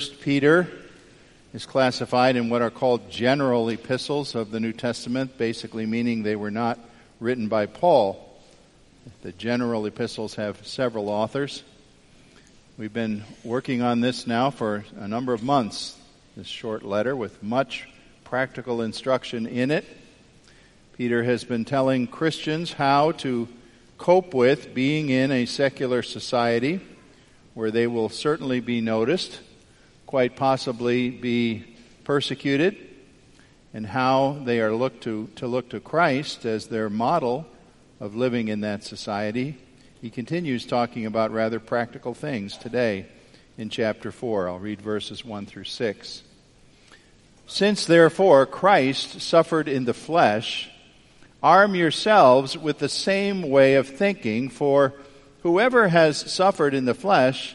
First Peter is classified in what are called general epistles of the New Testament, basically meaning they were not written by Paul. The general epistles have several authors. We've been working on this now for a number of months, this short letter with much practical instruction in it. Peter has been telling Christians how to cope with being in a secular society where they will certainly be noticed quite possibly be persecuted, and how they are looked to, to look to Christ as their model of living in that society. He continues talking about rather practical things today in chapter 4. I'll read verses 1 through 6. Since therefore Christ suffered in the flesh, arm yourselves with the same way of thinking, for whoever has suffered in the flesh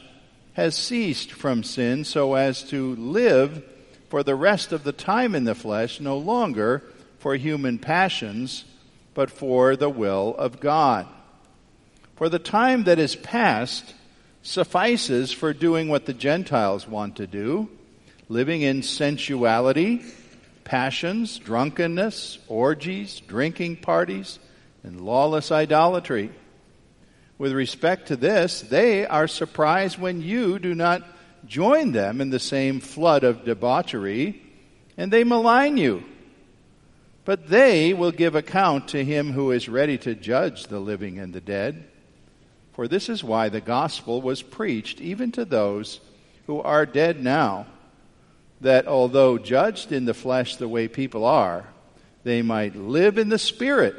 has ceased from sin so as to live for the rest of the time in the flesh, no longer for human passions, but for the will of God. For the time that is past suffices for doing what the Gentiles want to do, living in sensuality, passions, drunkenness, orgies, drinking parties, and lawless idolatry with respect to this, they are surprised when you do not join them in the same flood of debauchery, and they malign you. But they will give account to him who is ready to judge the living and the dead. For this is why the gospel was preached even to those who are dead now, that although judged in the flesh the way people are, they might live in the spirit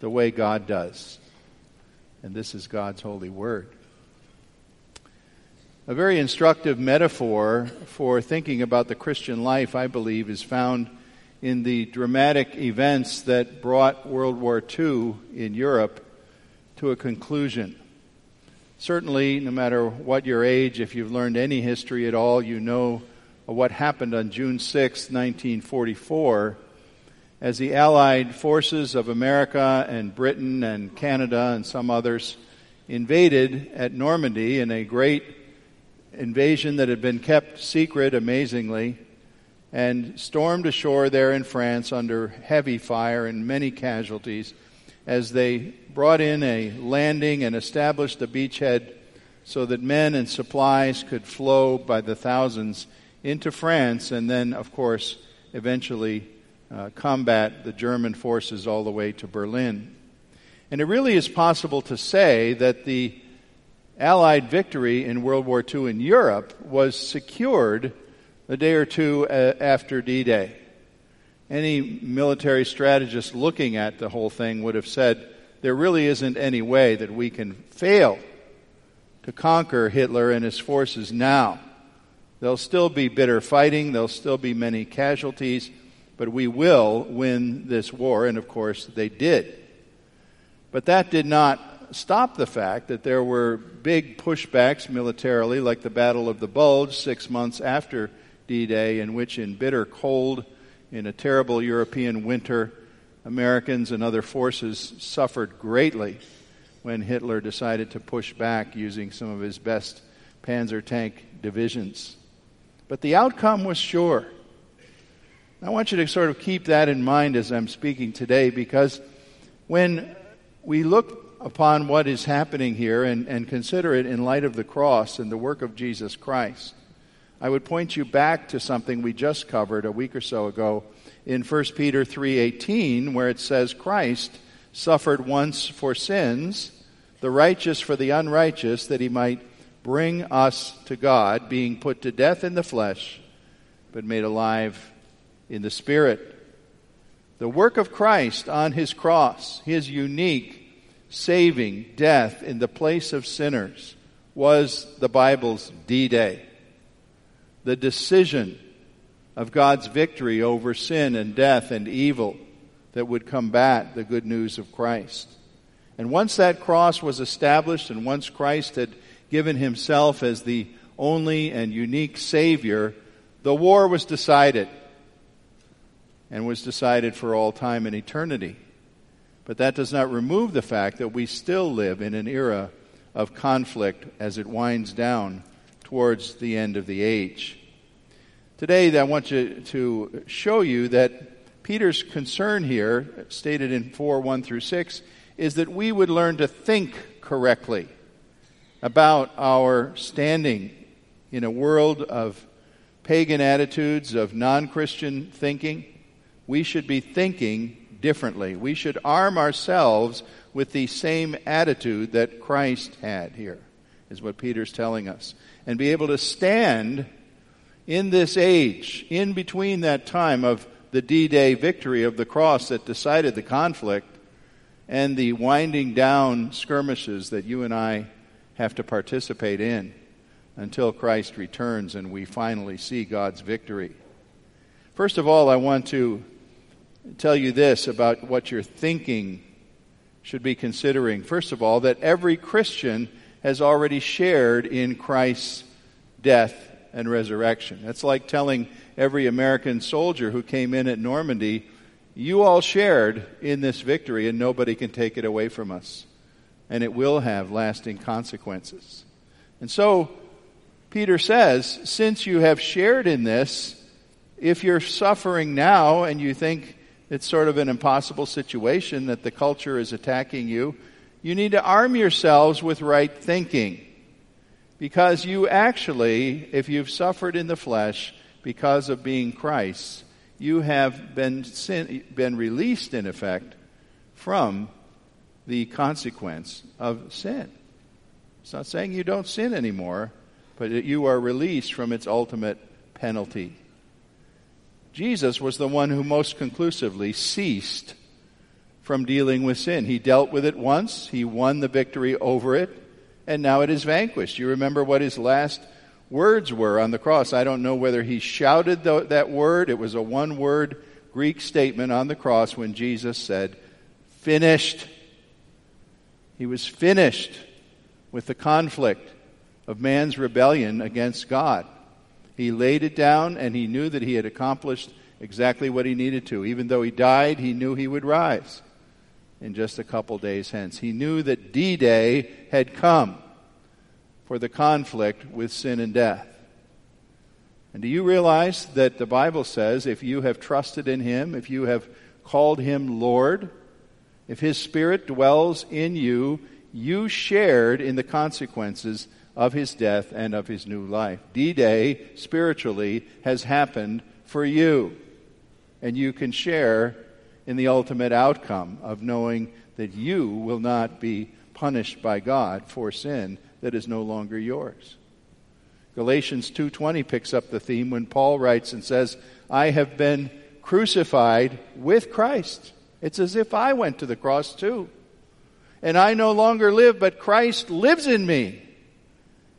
the way God does and this is God's holy word. A very instructive metaphor for thinking about the Christian life, I believe, is found in the dramatic events that brought World War II in Europe to a conclusion. Certainly, no matter what your age, if you've learned any history at all, you know what happened on June 6, 1944, as the Allied forces of America and Britain and Canada and some others invaded at Normandy in a great invasion that had been kept secret amazingly and stormed ashore there in France under heavy fire and many casualties as they brought in a landing and established a beachhead so that men and supplies could flow by the thousands into France and then, of course, eventually uh, combat the German forces all the way to Berlin. And it really is possible to say that the Allied victory in World War II in Europe was secured a day or two uh, after D Day. Any military strategist looking at the whole thing would have said there really isn't any way that we can fail to conquer Hitler and his forces now. There'll still be bitter fighting, there'll still be many casualties, but we will win this war, and of course they did. But that did not stop the fact that there were big pushbacks militarily, like the Battle of the Bulge six months after D Day, in which, in bitter cold, in a terrible European winter, Americans and other forces suffered greatly when Hitler decided to push back using some of his best Panzer tank divisions. But the outcome was sure. I want you to sort of keep that in mind as I'm speaking today because when we look upon what is happening here and, and consider it in light of the cross and the work of Jesus Christ, I would point you back to something we just covered a week or so ago in 1 Peter 3:18 where it says Christ suffered once for sins, the righteous for the unrighteous that he might bring us to God, being put to death in the flesh but made alive in the Spirit. The work of Christ on his cross, his unique saving death in the place of sinners, was the Bible's D Day. The decision of God's victory over sin and death and evil that would combat the good news of Christ. And once that cross was established and once Christ had given himself as the only and unique Savior, the war was decided and was decided for all time and eternity. But that does not remove the fact that we still live in an era of conflict as it winds down towards the end of the age. Today, I want to, to show you that Peter's concern here, stated in 4 1 through 6, is that we would learn to think correctly about our standing in a world of pagan attitudes, of non Christian thinking. We should be thinking differently. We should arm ourselves with the same attitude that Christ had here, is what Peter's telling us, and be able to stand in this age, in between that time of the D Day victory of the cross that decided the conflict and the winding down skirmishes that you and I have to participate in until Christ returns and we finally see God's victory. First of all, I want to tell you this about what you're thinking should be considering. First of all, that every Christian has already shared in Christ's death and resurrection. That's like telling every American soldier who came in at Normandy, you all shared in this victory and nobody can take it away from us. And it will have lasting consequences. And so, Peter says, since you have shared in this, if you're suffering now and you think it's sort of an impossible situation that the culture is attacking you, you need to arm yourselves with right thinking. Because you actually, if you've suffered in the flesh because of being Christ, you have been, sin, been released, in effect, from the consequence of sin. It's not saying you don't sin anymore, but that you are released from its ultimate penalty. Jesus was the one who most conclusively ceased from dealing with sin. He dealt with it once, he won the victory over it, and now it is vanquished. You remember what his last words were on the cross. I don't know whether he shouted the, that word, it was a one word Greek statement on the cross when Jesus said, Finished. He was finished with the conflict of man's rebellion against God. He laid it down and he knew that he had accomplished exactly what he needed to. Even though he died, he knew he would rise in just a couple days hence. He knew that D Day had come for the conflict with sin and death. And do you realize that the Bible says if you have trusted in him, if you have called him Lord, if his Spirit dwells in you, you shared in the consequences of his death and of his new life. D Day, spiritually, has happened for you. And you can share in the ultimate outcome of knowing that you will not be punished by God for sin that is no longer yours. Galatians 2:20 picks up the theme when Paul writes and says, "I have been crucified with Christ." It's as if I went to the cross too. And I no longer live, but Christ lives in me.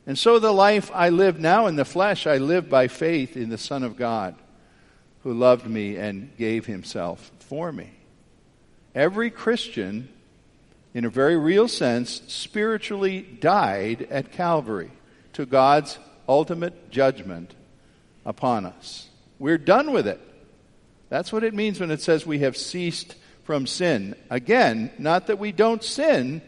And so the life I live now in the flesh, I live by faith in the Son of God who loved me and gave himself for me. Every Christian, in a very real sense, spiritually died at Calvary to God's ultimate judgment upon us. We're done with it. That's what it means when it says we have ceased from sin. Again, not that we don't sin,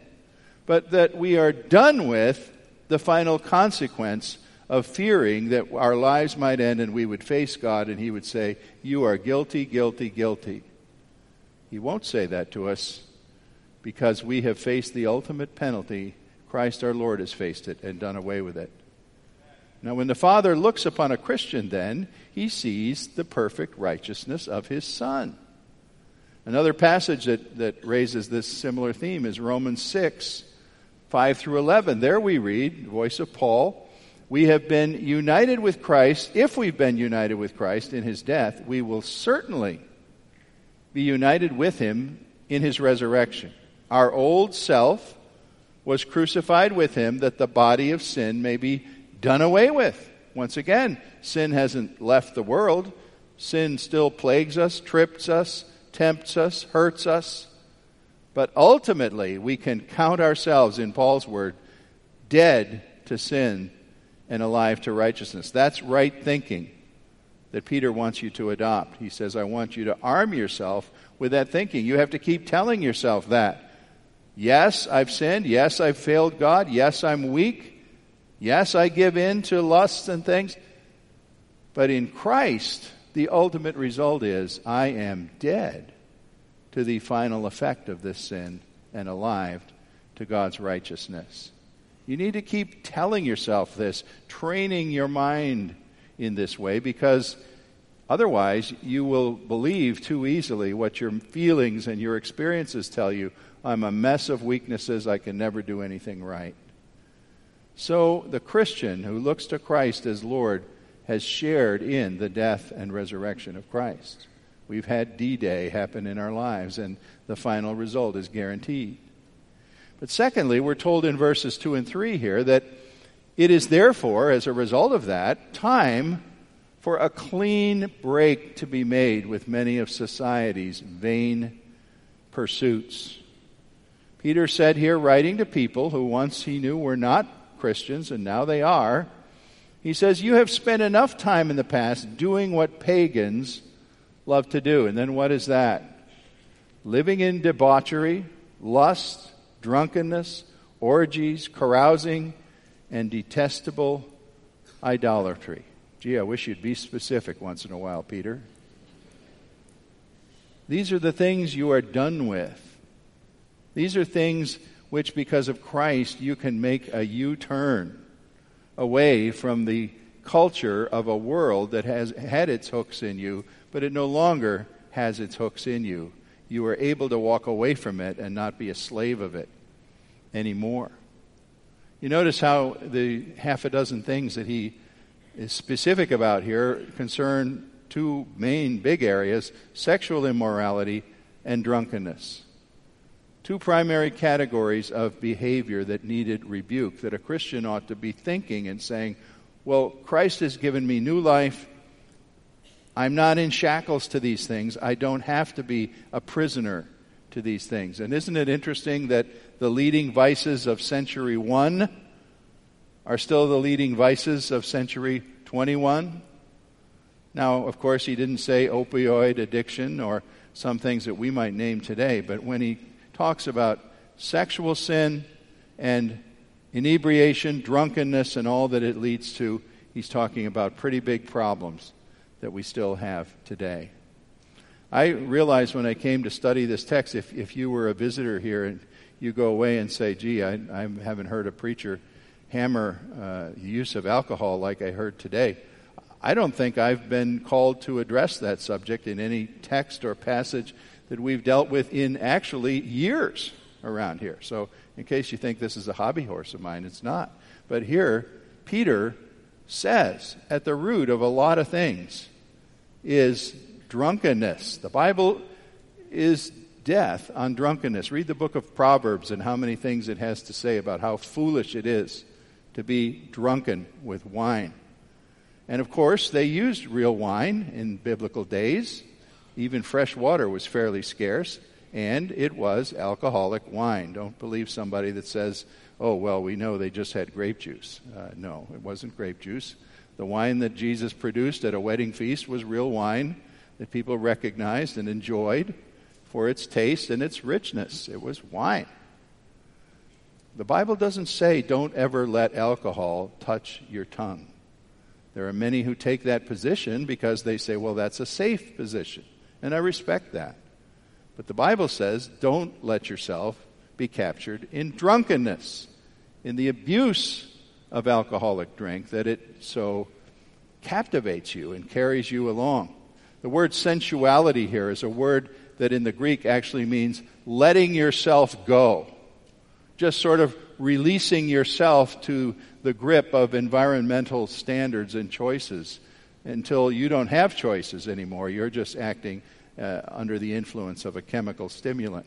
but that we are done with the final consequence of fearing that our lives might end and we would face God and He would say, You are guilty, guilty, guilty. He won't say that to us because we have faced the ultimate penalty. Christ our Lord has faced it and done away with it. Now, when the Father looks upon a Christian, then, he sees the perfect righteousness of his Son. Another passage that, that raises this similar theme is Romans 6, 5 through 11. There we read, the voice of Paul, we have been united with Christ. If we've been united with Christ in his death, we will certainly be united with him in his resurrection. Our old self was crucified with him that the body of sin may be done away with. Once again, sin hasn't left the world. Sin still plagues us, trips us, tempts us, hurts us. But ultimately, we can count ourselves, in Paul's word, dead to sin and alive to righteousness. That's right thinking that Peter wants you to adopt. He says, I want you to arm yourself with that thinking. You have to keep telling yourself that. Yes, I've sinned. Yes, I've failed God. Yes, I'm weak. Yes, I give in to lusts and things. But in Christ, the ultimate result is I am dead to the final effect of this sin and alive to God's righteousness. You need to keep telling yourself this, training your mind in this way, because otherwise you will believe too easily what your feelings and your experiences tell you I'm a mess of weaknesses. I can never do anything right. So the Christian who looks to Christ as Lord has shared in the death and resurrection of Christ. We've had D Day happen in our lives, and the final result is guaranteed. But secondly, we're told in verses 2 and 3 here that it is therefore, as a result of that, time for a clean break to be made with many of society's vain pursuits. Peter said here, writing to people who once he knew were not Christians and now they are, he says, You have spent enough time in the past doing what pagans love to do. And then what is that? Living in debauchery, lust, drunkenness, orgies, carousing, and detestable idolatry. Gee, I wish you'd be specific once in a while, Peter. These are the things you are done with. These are things which, because of Christ, you can make a U turn away from the culture of a world that has had its hooks in you, but it no longer has its hooks in you. You are able to walk away from it and not be a slave of it anymore. You notice how the half a dozen things that he is specific about here concern two main big areas sexual immorality and drunkenness two primary categories of behavior that needed rebuke, that a Christian ought to be thinking and saying, Well, Christ has given me new life. I'm not in shackles to these things. I don't have to be a prisoner to these things. And isn't it interesting that the leading vices of century one are still the leading vices of century 21? Now, of course, he didn't say opioid addiction or some things that we might name today, but when he talks about sexual sin and inebriation, drunkenness, and all that it leads to. He's talking about pretty big problems that we still have today. I realized when I came to study this text, if, if you were a visitor here and you go away and say, gee, I, I haven't heard a preacher hammer uh, use of alcohol like I heard today, I don't think I've been called to address that subject in any text or passage that we've dealt with in actually years around here. So, in case you think this is a hobby horse of mine, it's not. But here, Peter says at the root of a lot of things is drunkenness. The Bible is death on drunkenness. Read the book of Proverbs and how many things it has to say about how foolish it is to be drunken with wine. And of course, they used real wine in biblical days. Even fresh water was fairly scarce, and it was alcoholic wine. Don't believe somebody that says, oh, well, we know they just had grape juice. Uh, no, it wasn't grape juice. The wine that Jesus produced at a wedding feast was real wine that people recognized and enjoyed for its taste and its richness. It was wine. The Bible doesn't say don't ever let alcohol touch your tongue. There are many who take that position because they say, well, that's a safe position. And I respect that. But the Bible says don't let yourself be captured in drunkenness, in the abuse of alcoholic drink, that it so captivates you and carries you along. The word sensuality here is a word that in the Greek actually means letting yourself go, just sort of releasing yourself to the grip of environmental standards and choices until you don't have choices anymore. You're just acting uh, under the influence of a chemical stimulant.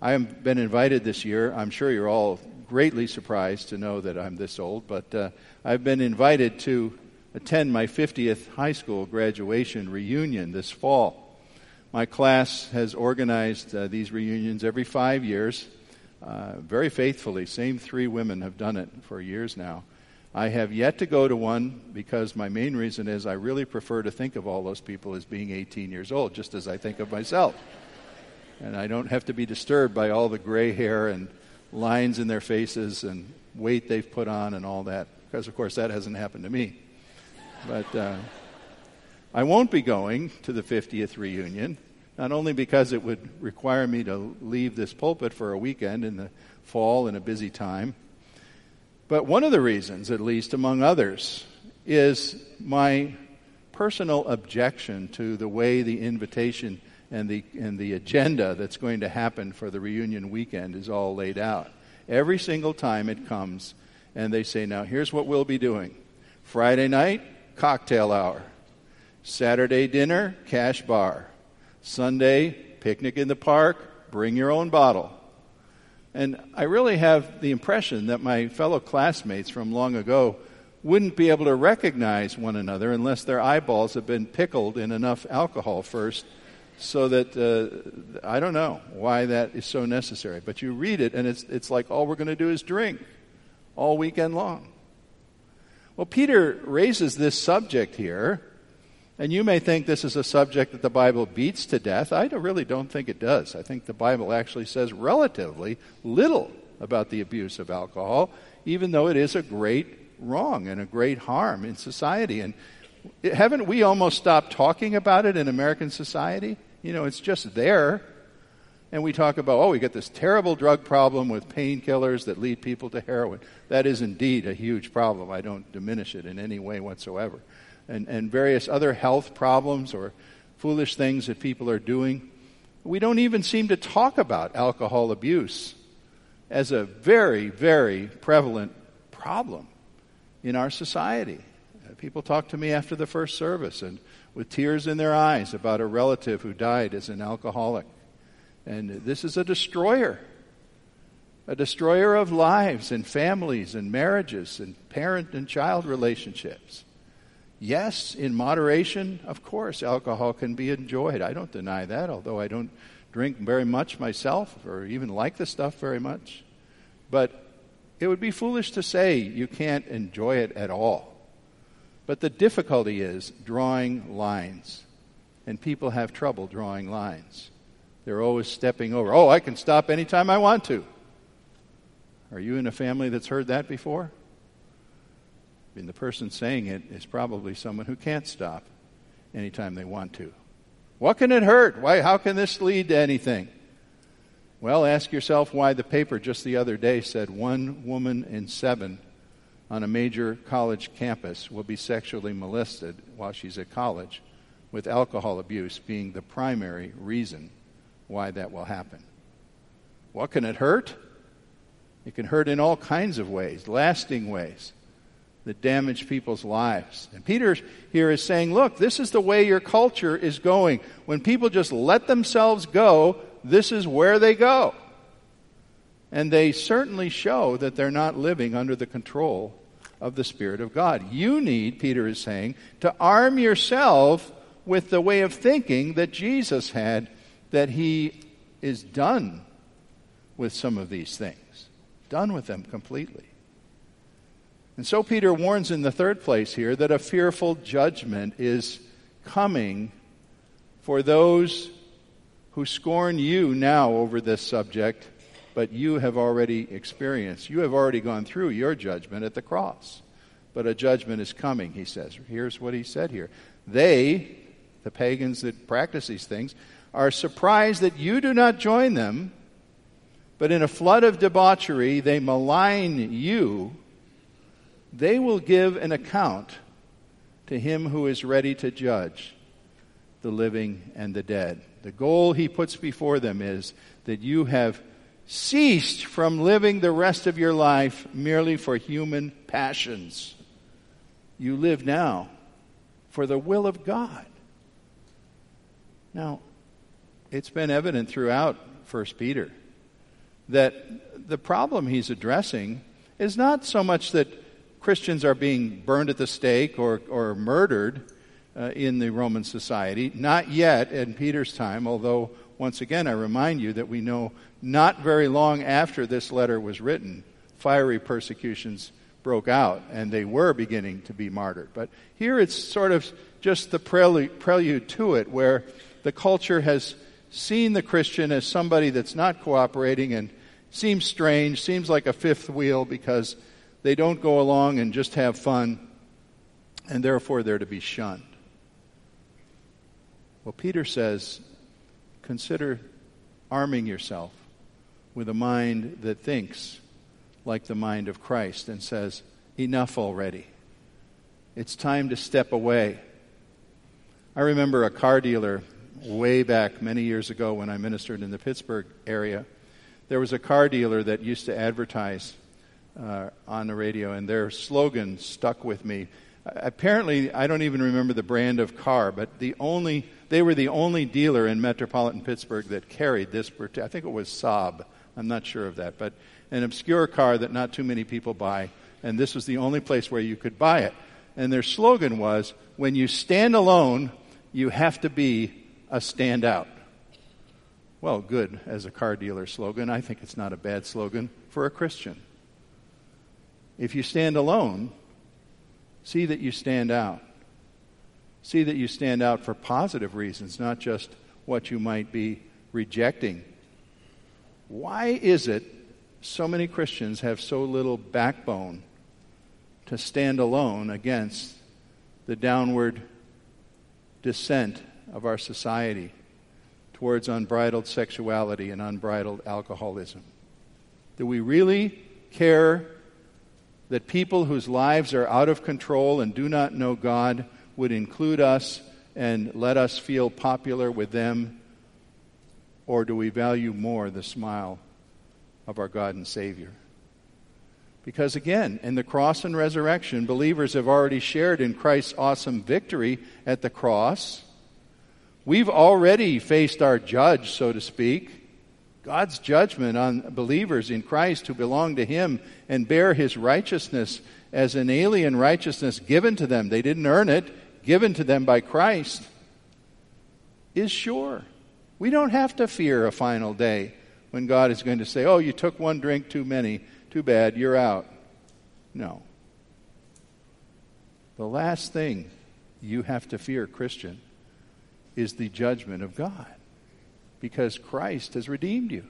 I have been invited this year. I'm sure you're all greatly surprised to know that I'm this old, but uh, I've been invited to attend my 50th high school graduation reunion this fall. My class has organized uh, these reunions every five years, uh, very faithfully. Same three women have done it for years now. I have yet to go to one because my main reason is I really prefer to think of all those people as being 18 years old, just as I think of myself. And I don't have to be disturbed by all the gray hair and lines in their faces and weight they've put on and all that, because of course that hasn't happened to me. But uh, I won't be going to the 50th reunion, not only because it would require me to leave this pulpit for a weekend in the fall in a busy time but one of the reasons, at least among others, is my personal objection to the way the invitation and the, and the agenda that's going to happen for the reunion weekend is all laid out. Every single time it comes, and they say, Now, here's what we'll be doing Friday night, cocktail hour. Saturday dinner, cash bar. Sunday, picnic in the park, bring your own bottle. And I really have the impression that my fellow classmates from long ago wouldn't be able to recognize one another unless their eyeballs have been pickled in enough alcohol first so that uh, I don't know why that is so necessary. But you read it, and it's, it's like all we're going to do is drink all weekend long. Well, Peter raises this subject here and you may think this is a subject that the Bible beats to death. I really don't think it does. I think the Bible actually says relatively little about the abuse of alcohol, even though it is a great wrong and a great harm in society. And haven't we almost stopped talking about it in American society? You know, it's just there. And we talk about, oh, we got this terrible drug problem with painkillers that lead people to heroin. That is indeed a huge problem. I don't diminish it in any way whatsoever and, and various other health problems or foolish things that people are doing. We don't even seem to talk about alcohol abuse as a very, very prevalent problem in our society. Uh, people talk to me after the first service and with tears in their eyes about a relative who died as an alcoholic. And this is a destroyer, a destroyer of lives and families and marriages and parent and child relationships. Yes, in moderation, of course, alcohol can be enjoyed. I don't deny that, although I don't drink very much myself or even like the stuff very much. But it would be foolish to say you can't enjoy it at all. But the difficulty is drawing lines. And people have trouble drawing lines. They're always stepping over. Oh, I can stop anytime I want to. Are you in a family that's heard that before? And the person saying it is probably someone who can't stop anytime they want to. What can it hurt? Why, how can this lead to anything? Well, ask yourself why the paper just the other day said one woman in seven on a major college campus will be sexually molested while she's at college, with alcohol abuse being the primary reason why that will happen. What can it hurt? It can hurt in all kinds of ways, lasting ways that damage people's lives. And Peter here is saying, look, this is the way your culture is going. When people just let themselves go, this is where they go. And they certainly show that they're not living under the control of the Spirit of God. You need, Peter is saying, to arm yourself with the way of thinking that Jesus had, that he is done with some of these things, done with them completely. And so Peter warns in the third place here that a fearful judgment is coming for those who scorn you now over this subject, but you have already experienced. You have already gone through your judgment at the cross. But a judgment is coming, he says. Here's what he said here. They, the pagans that practice these things, are surprised that you do not join them, but in a flood of debauchery they malign you they will give an account to him who is ready to judge the living and the dead. The goal he puts before them is that you have ceased from living the rest of your life merely for human passions. You live now for the will of God. Now, it's been evident throughout 1 Peter that the problem he's addressing is not so much that Christians are being burned at the stake or, or murdered uh, in the Roman society. Not yet in Peter's time, although, once again, I remind you that we know not very long after this letter was written, fiery persecutions broke out and they were beginning to be martyred. But here it's sort of just the prelude, prelude to it, where the culture has seen the Christian as somebody that's not cooperating and seems strange, seems like a fifth wheel because they don't go along and just have fun, and therefore they're to be shunned. Well, Peter says, consider arming yourself with a mind that thinks like the mind of Christ and says, enough already. It's time to step away. I remember a car dealer way back many years ago when I ministered in the Pittsburgh area. There was a car dealer that used to advertise uh, on the radio, and their slogan stuck with me. Apparently, I don't even remember the brand of car, but the only they were the only dealer in metropolitan Pittsburgh that carried this. I think it was Saab. I'm not sure of that, but an obscure car that not too many people buy, and this was the only place where you could buy it. And their slogan was, "When you stand alone, you have to be a standout." Well, good as a car dealer slogan. I think it's not a bad slogan for a Christian. If you stand alone, see that you stand out. See that you stand out for positive reasons, not just what you might be rejecting. Why is it so many Christians have so little backbone to stand alone against the downward descent of our society towards unbridled sexuality and unbridled alcoholism? Do we really care that people whose lives are out of control and do not know God would include us and let us feel popular with them? Or do we value more the smile of our God and Savior? Because again, in the cross and resurrection, believers have already shared in Christ's awesome victory at the cross. We've already faced our judge, so to speak. God's judgment on believers in Christ who belong to Him and bear His righteousness as an alien righteousness given to them. They didn't earn it, given to them by Christ, is sure. We don't have to fear a final day when God is going to say, Oh, you took one drink too many. Too bad, you're out. No. The last thing you have to fear, Christian, is the judgment of God because Christ has redeemed you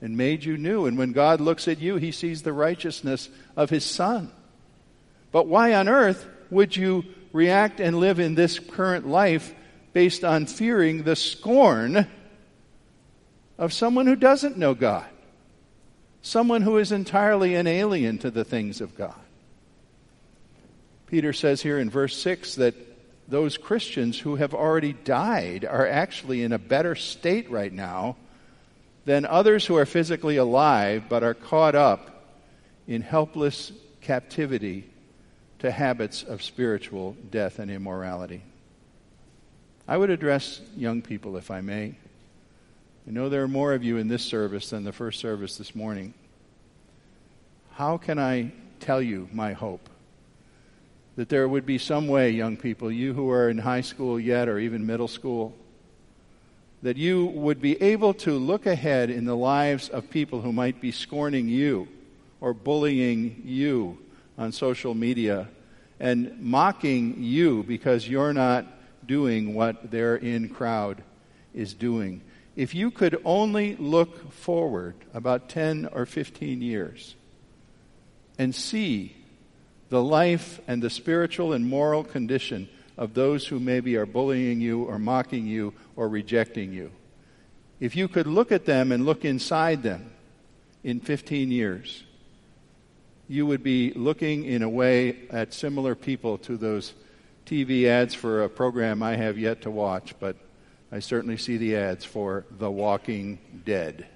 and made you new. And when God looks at you, he sees the righteousness of his Son. But why on earth would you react and live in this current life based on fearing the scorn of someone who doesn't know God? Someone who is entirely an alien to the things of God. Peter says here in verse 6 that those Christians who have already died are actually in a better state right now than others who are physically alive but are caught up in helpless captivity to habits of spiritual death and immorality. I would address young people, if I may. I know there are more of you in this service than the first service this morning. How can I tell you my hope? That there would be some way, young people, you who are in high school yet or even middle school, that you would be able to look ahead in the lives of people who might be scorning you or bullying you on social media and mocking you because you're not doing what their in crowd is doing. If you could only look forward about 10 or 15 years and see the life and the spiritual and moral condition of those who maybe are bullying you or mocking you or rejecting you. If you could look at them and look inside them in 15 years, you would be looking in a way at similar people to those TV ads for a program I have yet to watch, but I certainly see the ads for The Walking Dead.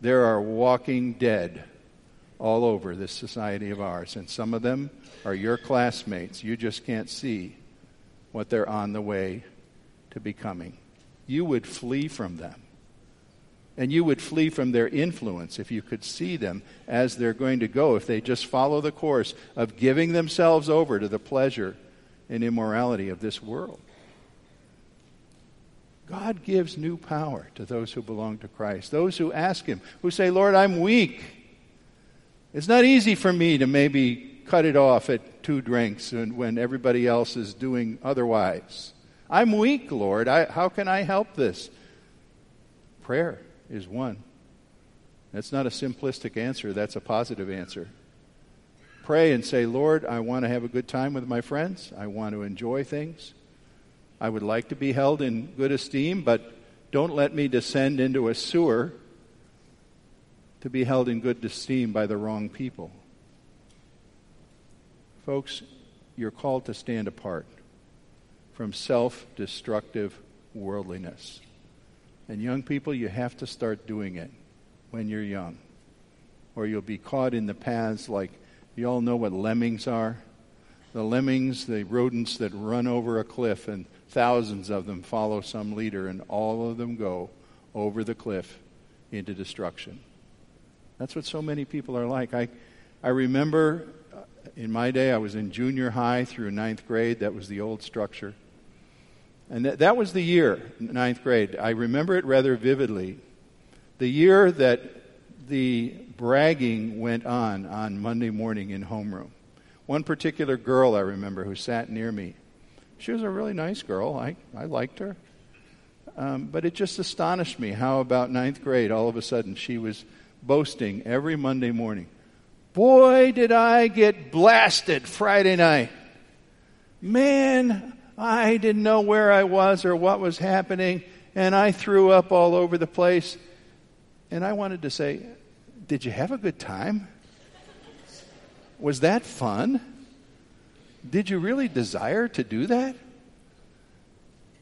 There are walking dead all over this society of ours. And some of them are your classmates. You just can't see what they're on the way to becoming. You would flee from them. And you would flee from their influence if you could see them as they're going to go, if they just follow the course of giving themselves over to the pleasure and immorality of this world. God gives new power to those who belong to Christ, those who ask Him, who say, Lord, I'm weak. It's not easy for me to maybe cut it off at two drinks and when everybody else is doing otherwise. I'm weak, Lord. I, how can I help this? Prayer is one. That's not a simplistic answer, that's a positive answer. Pray and say, Lord, I want to have a good time with my friends. I want to enjoy things. I would like to be held in good esteem, but don't let me descend into a sewer to be held in good esteem by the wrong people. Folks, you're called to stand apart from self destructive worldliness. And young people, you have to start doing it when you're young, or you'll be caught in the paths like you all know what lemmings are. The lemmings, the rodents that run over a cliff, and thousands of them follow some leader, and all of them go over the cliff into destruction. That's what so many people are like. I, I remember uh, in my day, I was in junior high through ninth grade. That was the old structure. And that, that was the year, ninth grade. I remember it rather vividly. The year that the bragging went on on Monday morning in homeroom. One particular girl I remember who sat near me. She was a really nice girl. I, I liked her. Um, but it just astonished me how, about ninth grade, all of a sudden she was boasting every Monday morning. Boy, did I get blasted Friday night. Man, I didn't know where I was or what was happening, and I threw up all over the place. And I wanted to say, Did you have a good time? Was that fun? Did you really desire to do that?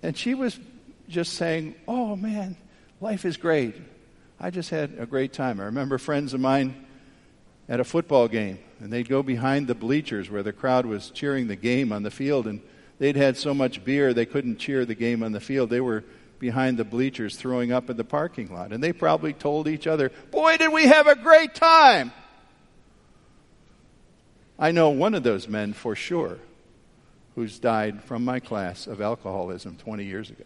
And she was just saying, Oh man, life is great. I just had a great time. I remember friends of mine at a football game, and they'd go behind the bleachers where the crowd was cheering the game on the field, and they'd had so much beer they couldn't cheer the game on the field. They were behind the bleachers throwing up in the parking lot. And they probably told each other, Boy, did we have a great time! I know one of those men for sure who's died from my class of alcoholism 20 years ago.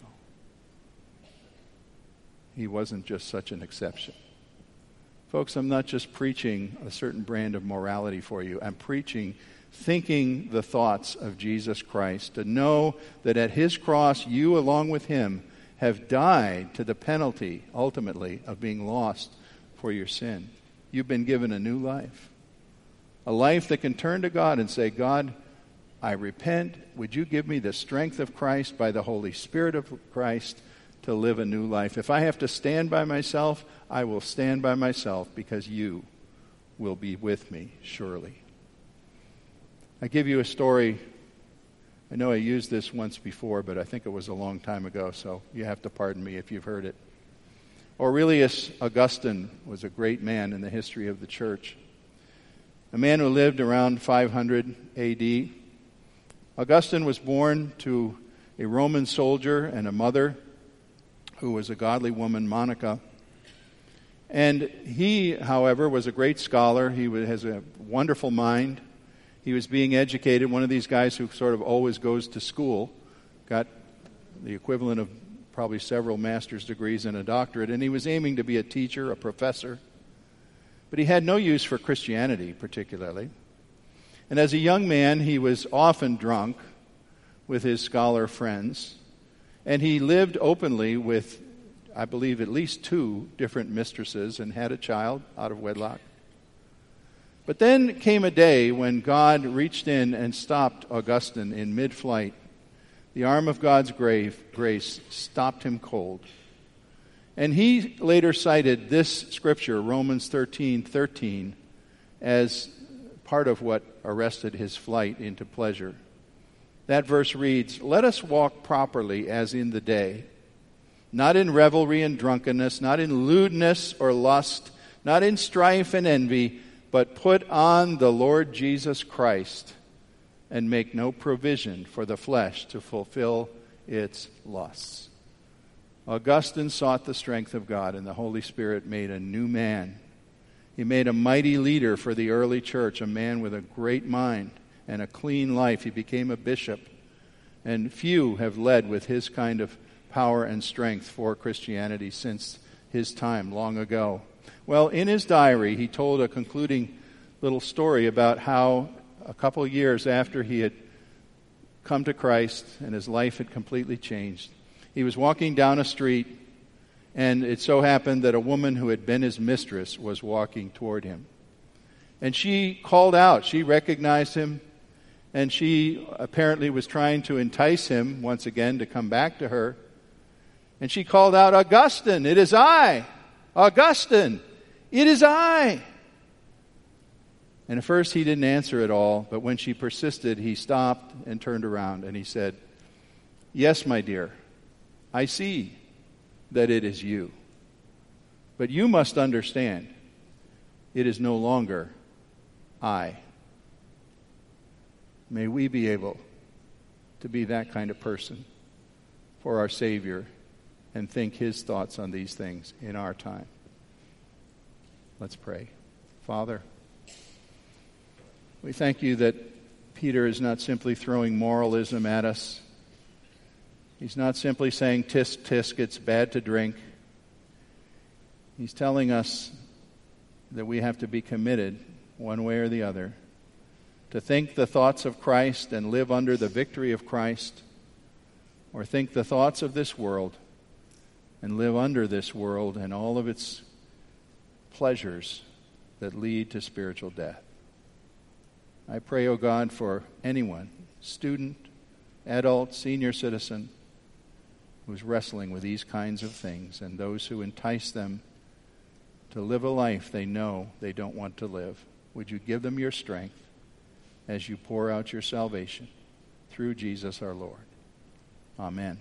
He wasn't just such an exception. Folks, I'm not just preaching a certain brand of morality for you. I'm preaching thinking the thoughts of Jesus Christ, to know that at his cross, you, along with him, have died to the penalty, ultimately, of being lost for your sin. You've been given a new life. A life that can turn to God and say, God, I repent. Would you give me the strength of Christ by the Holy Spirit of Christ to live a new life? If I have to stand by myself, I will stand by myself because you will be with me, surely. I give you a story. I know I used this once before, but I think it was a long time ago, so you have to pardon me if you've heard it. Aurelius Augustine was a great man in the history of the church. A man who lived around 500 AD. Augustine was born to a Roman soldier and a mother who was a godly woman, Monica. And he, however, was a great scholar. He has a wonderful mind. He was being educated, one of these guys who sort of always goes to school, got the equivalent of probably several master's degrees and a doctorate, and he was aiming to be a teacher, a professor. But he had no use for Christianity, particularly. And as a young man, he was often drunk with his scholar friends, and he lived openly with, I believe, at least two different mistresses and had a child out of wedlock. But then came a day when God reached in and stopped Augustine in mid flight. The arm of God's grave, grace stopped him cold. And he later cited this scripture, Romans 13 13, as part of what arrested his flight into pleasure. That verse reads, Let us walk properly as in the day, not in revelry and drunkenness, not in lewdness or lust, not in strife and envy but put on the Lord Jesus Christ and make no provision for the flesh to fulfill its lusts. Augustine sought the strength of God, and the Holy Spirit made a new man. He made a mighty leader for the early church, a man with a great mind and a clean life. He became a bishop, and few have led with his kind of power and strength for Christianity since his time long ago. Well, in his diary, he told a concluding little story about how a couple years after he had come to Christ and his life had completely changed, he was walking down a street, and it so happened that a woman who had been his mistress was walking toward him. And she called out. She recognized him, and she apparently was trying to entice him once again to come back to her. And she called out, Augustine, it is I. Augustine, it is I. And at first he didn't answer at all, but when she persisted, he stopped and turned around and he said, Yes, my dear, I see that it is you. But you must understand, it is no longer I. May we be able to be that kind of person for our Savior and think His thoughts on these things in our time. Let's pray. Father, we thank you that Peter is not simply throwing moralism at us. He's not simply saying, tisk, tisk, it's bad to drink. He's telling us that we have to be committed, one way or the other, to think the thoughts of Christ and live under the victory of Christ, or think the thoughts of this world and live under this world and all of its pleasures that lead to spiritual death. I pray, O oh God, for anyone, student, adult, senior citizen, who's wrestling with these kinds of things and those who entice them to live a life they know they don't want to live. Would you give them your strength as you pour out your salvation through Jesus our Lord? Amen.